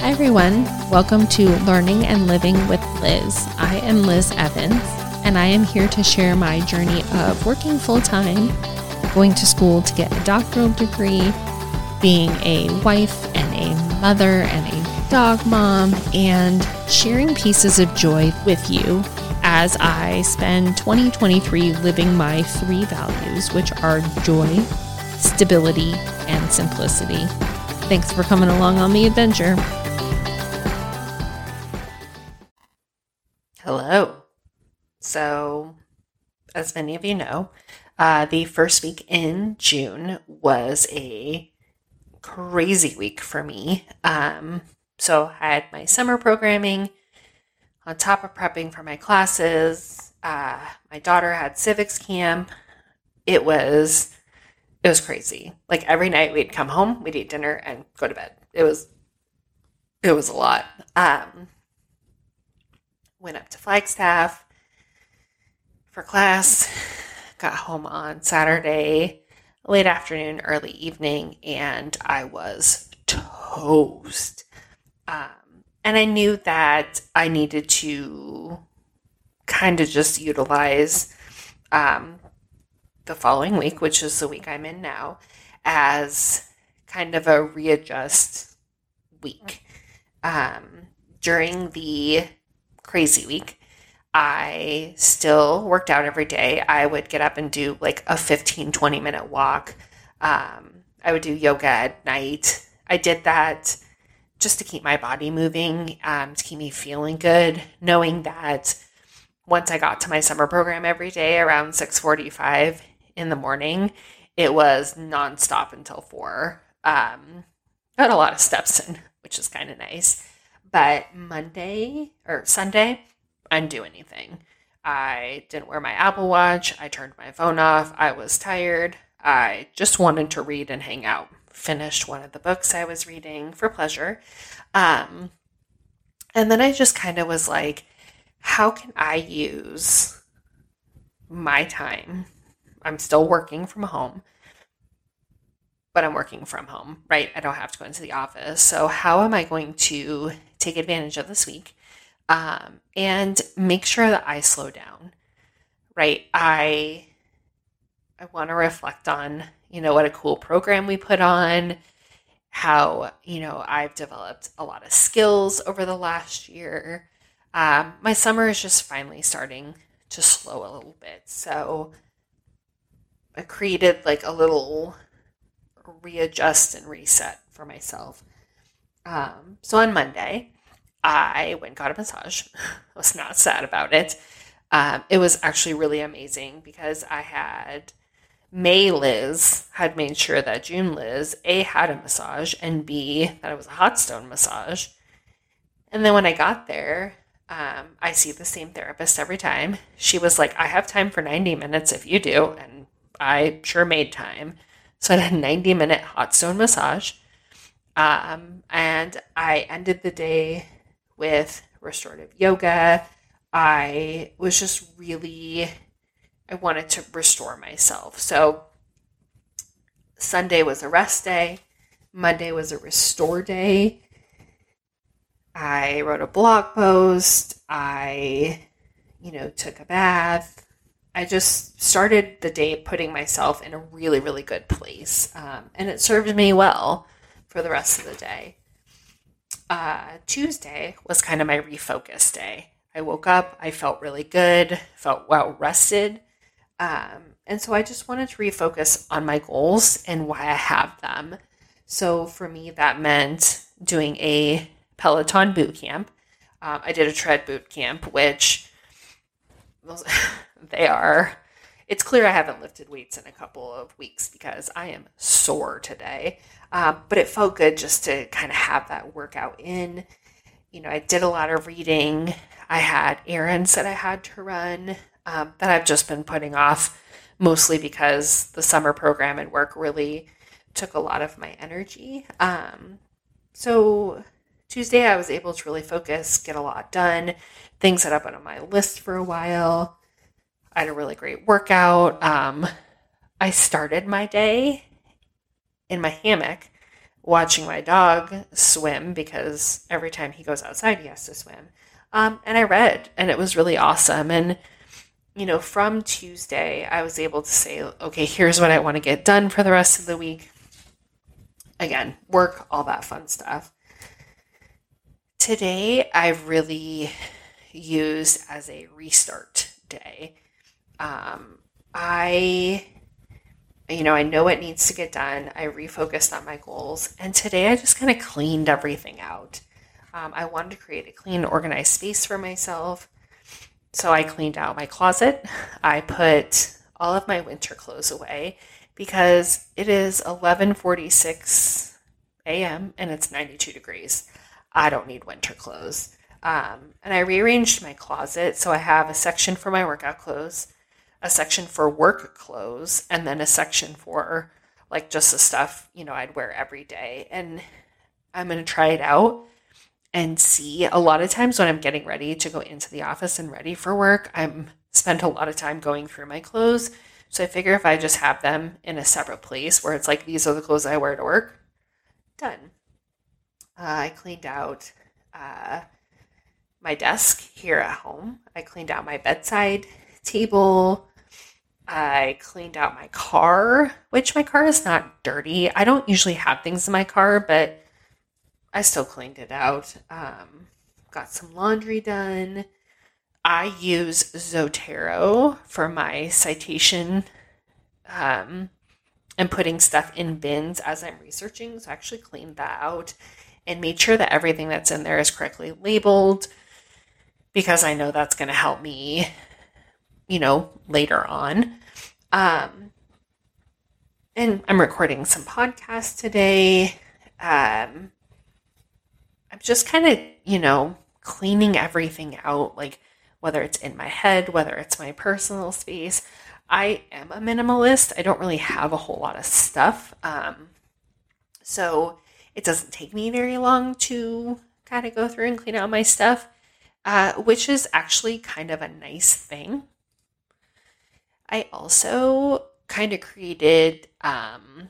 Hi, everyone. Welcome to Learning and Living with Liz. I am Liz Evans, and I am here to share my journey of working full time, going to school to get a doctoral degree, being a wife and a mother and a dog mom, and sharing pieces of joy with you as I spend 2023 living my three values, which are joy, stability, and simplicity. Thanks for coming along on the adventure. Hello. So, as many of you know, uh, the first week in June was a crazy week for me. Um, so, I had my summer programming on top of prepping for my classes. Uh, my daughter had civics camp. It was it was crazy. Like every night we'd come home, we'd eat dinner and go to bed. It was it was a lot. Um, went up to Flagstaff for class. Got home on Saturday, late afternoon, early evening, and I was toast. Um, and I knew that I needed to kind of just utilize um, the following week, which is the week I'm in now, as kind of a readjust week. Um, during the crazy week, I still worked out every day. I would get up and do like a 15, 20 minute walk. Um, I would do yoga at night. I did that just to keep my body moving, um, to keep me feeling good, knowing that once I got to my summer program every day around 6:45 in the morning, it was nonstop until four. Um, got a lot of steps in, which is kind of nice. But Monday or Sunday, I didn't do anything. I didn't wear my Apple Watch. I turned my phone off. I was tired. I just wanted to read and hang out. Finished one of the books I was reading for pleasure. Um, and then I just kind of was like, how can I use my time I'm still working from home, but I'm working from home, right? I don't have to go into the office. So, how am I going to take advantage of this week um, and make sure that I slow down, right? I I want to reflect on, you know, what a cool program we put on, how, you know, I've developed a lot of skills over the last year. Um, my summer is just finally starting to slow a little bit. So, I created like a little readjust and reset for myself. Um, so on Monday, I went got a massage. I was not sad about it. Um, it was actually really amazing because I had May Liz had made sure that June Liz A had a massage and B that it was a hot stone massage. And then when I got there, um, I see the same therapist every time. She was like, I have time for 90 minutes if you do. And I sure made time. So I had a 90 minute hot stone massage. Um, and I ended the day with restorative yoga. I was just really, I wanted to restore myself. So Sunday was a rest day, Monday was a restore day. I wrote a blog post. I, you know, took a bath. I just started the day putting myself in a really, really good place. Um, and it served me well for the rest of the day. Uh, Tuesday was kind of my refocus day. I woke up, I felt really good, felt well rested. Um, and so I just wanted to refocus on my goals and why I have them. So for me, that meant doing a Peloton boot camp. Um, I did a tread boot camp, which they are. It's clear I haven't lifted weights in a couple of weeks because I am sore today. Um, but it felt good just to kind of have that workout in. You know, I did a lot of reading. I had errands that I had to run um, that I've just been putting off, mostly because the summer program and work really took a lot of my energy. Um, so Tuesday, I was able to really focus, get a lot done, things that I've been on my list for a while. I had a really great workout. Um, I started my day in my hammock watching my dog swim because every time he goes outside, he has to swim. Um, and I read, and it was really awesome. And, you know, from Tuesday, I was able to say, okay, here's what I want to get done for the rest of the week. Again, work, all that fun stuff. Today, I really used as a restart day. Um, I, you know, I know what needs to get done. I refocused on my goals. And today I just kind of cleaned everything out. Um, I wanted to create a clean, organized space for myself. So I cleaned out my closet. I put all of my winter clothes away because it is 11:46 a.m. and it's 92 degrees. I don't need winter clothes. Um, and I rearranged my closet so I have a section for my workout clothes, a section for work clothes, and then a section for like just the stuff, you know, I'd wear every day. And I'm going to try it out and see. A lot of times when I'm getting ready to go into the office and ready for work, I'm spent a lot of time going through my clothes. So I figure if I just have them in a separate place where it's like these are the clothes I wear to work, done. Uh, I cleaned out uh, my desk here at home. I cleaned out my bedside table. I cleaned out my car, which my car is not dirty. I don't usually have things in my car, but I still cleaned it out. Um, got some laundry done. I use Zotero for my citation um, and putting stuff in bins as I'm researching. So I actually cleaned that out and made sure that everything that's in there is correctly labeled because I know that's going to help me, you know, later on. Um, and I'm recording some podcasts today. Um, I'm just kind of, you know, cleaning everything out, like whether it's in my head, whether it's my personal space. I am a minimalist. I don't really have a whole lot of stuff. Um, so it doesn't take me very long to kind of go through and clean out my stuff, uh, which is actually kind of a nice thing. I also kind of created, um,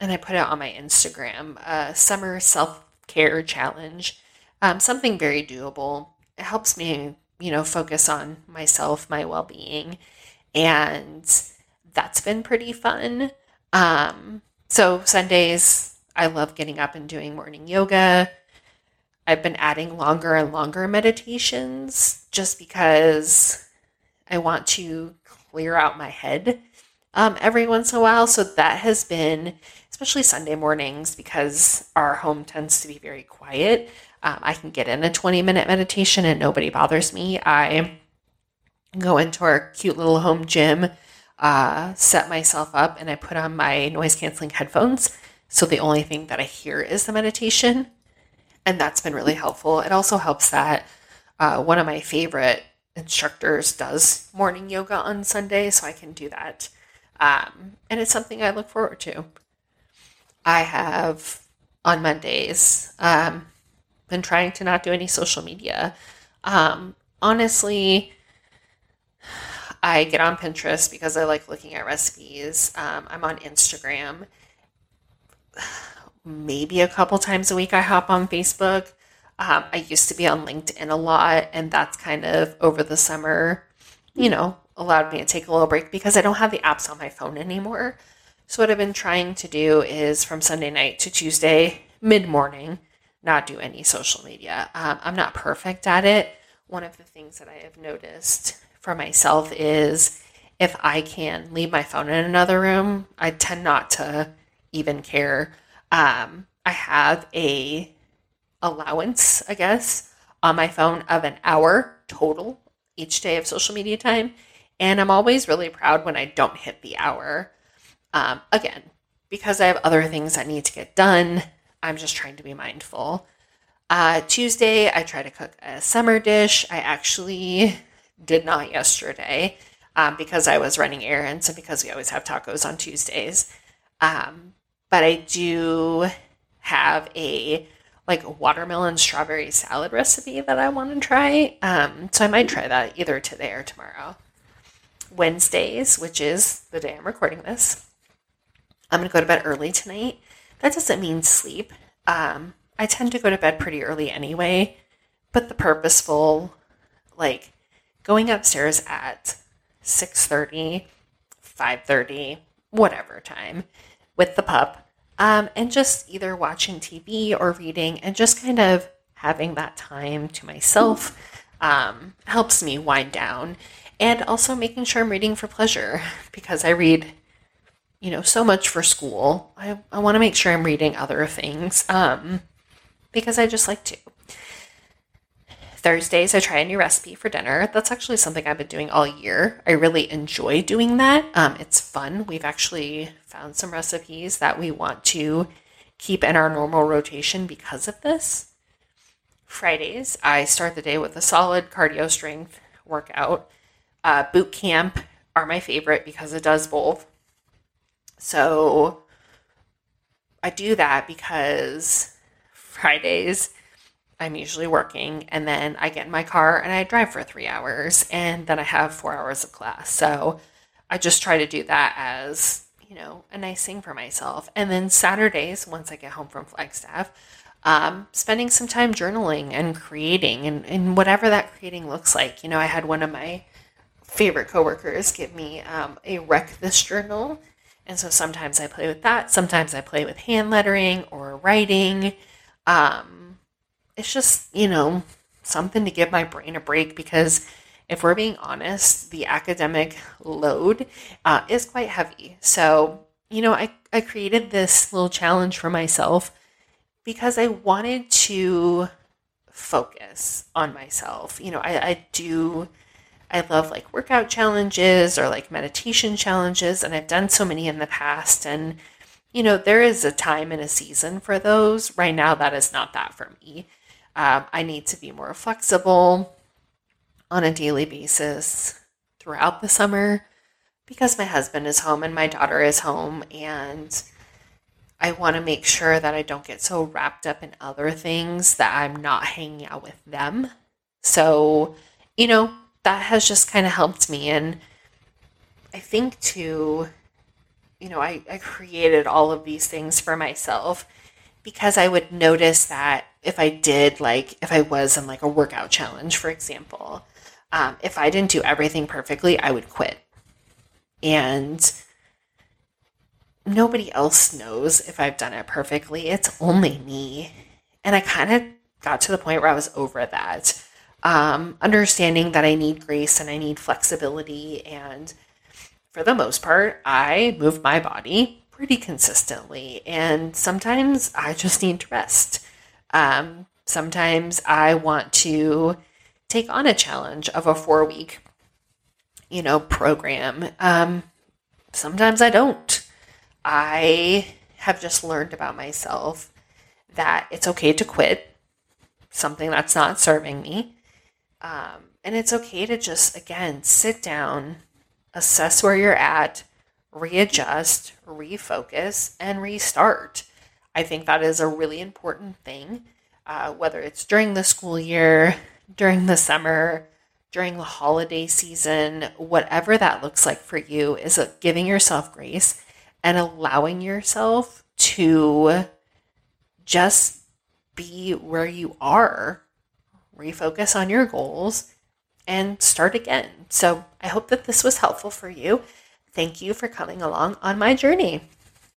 and I put it on my Instagram, a summer self care challenge, um, something very doable. It helps me, you know, focus on myself, my well being, and that's been pretty fun. Um, so Sundays, I love getting up and doing morning yoga. I've been adding longer and longer meditations just because I want to clear out my head um, every once in a while. So that has been, especially Sunday mornings, because our home tends to be very quiet. Um, I can get in a 20 minute meditation and nobody bothers me. I go into our cute little home gym, uh, set myself up, and I put on my noise canceling headphones so the only thing that I hear is the meditation. And that's been really helpful. It also helps that uh, one of my favorite instructors does morning yoga on Sunday, so I can do that. Um, and it's something I look forward to. I have on Mondays um, been trying to not do any social media. Um, honestly, I get on Pinterest because I like looking at recipes. Um, I'm on Instagram maybe a couple times a week I hop on Facebook. Um, I used to be on LinkedIn a lot, and that's kind of over the summer, you know, allowed me to take a little break because I don't have the apps on my phone anymore. So, what I've been trying to do is from Sunday night to Tuesday, mid morning, not do any social media. Um, I'm not perfect at it. One of the things that I have noticed for myself is if I can leave my phone in another room, I tend not to even care. Um, I have a allowance, I guess, on my phone of an hour total each day of social media time. And I'm always really proud when I don't hit the hour. Um, again, because I have other things that need to get done, I'm just trying to be mindful. Uh, Tuesday, I try to cook a summer dish. I actually did not yesterday um, because I was running errands and because we always have tacos on Tuesdays. Um, but I do have a like watermelon strawberry salad recipe that I want to try. Um, so I might try that either today or tomorrow. Wednesdays, which is the day I'm recording this, I'm going to go to bed early tonight that doesn't mean sleep. Um, I tend to go to bed pretty early anyway, but the purposeful, like going upstairs at 6.30, 5.30, whatever time with the pup, um, and just either watching TV or reading and just kind of having that time to myself um, helps me wind down. And also making sure I'm reading for pleasure because I read, you know, so much for school. I, I want to make sure I'm reading other things um, because I just like to. Thursdays, I try a new recipe for dinner. That's actually something I've been doing all year. I really enjoy doing that. Um, it's fun. We've actually found some recipes that we want to keep in our normal rotation because of this. Fridays, I start the day with a solid cardio strength workout. Uh, boot camp are my favorite because it does both. So I do that because Fridays, I'm usually working, and then I get in my car and I drive for three hours, and then I have four hours of class. So I just try to do that as, you know, a nice thing for myself. And then Saturdays, once I get home from Flagstaff, um, spending some time journaling and creating and, and whatever that creating looks like. You know, I had one of my favorite coworkers give me um, a wreck this journal. And so sometimes I play with that. Sometimes I play with hand lettering or writing. Um, it's just, you know, something to give my brain a break because if we're being honest, the academic load uh, is quite heavy. So, you know, I, I created this little challenge for myself because I wanted to focus on myself. You know, I, I do, I love like workout challenges or like meditation challenges, and I've done so many in the past. And, you know, there is a time and a season for those. Right now, that is not that for me. Um, I need to be more flexible on a daily basis throughout the summer because my husband is home and my daughter is home and I want to make sure that I don't get so wrapped up in other things that I'm not hanging out with them. So, you know, that has just kind of helped me. And I think too, you know, I, I created all of these things for myself because I would notice that if I did, like, if I was in like a workout challenge, for example, um, if I didn't do everything perfectly, I would quit. And nobody else knows if I've done it perfectly. It's only me. And I kind of got to the point where I was over that. Um, understanding that I need grace and I need flexibility. And for the most part, I move my body pretty consistently. And sometimes I just need to rest. Um, sometimes I want to take on a challenge of a four week, you know, program. Um, sometimes I don't. I have just learned about myself that it's okay to quit something that's not serving me. Um, and it's okay to just, again, sit down, assess where you're at, readjust, refocus, and restart. I think that is a really important thing, uh, whether it's during the school year, during the summer, during the holiday season, whatever that looks like for you, is giving yourself grace and allowing yourself to just be where you are, refocus on your goals, and start again. So I hope that this was helpful for you. Thank you for coming along on my journey.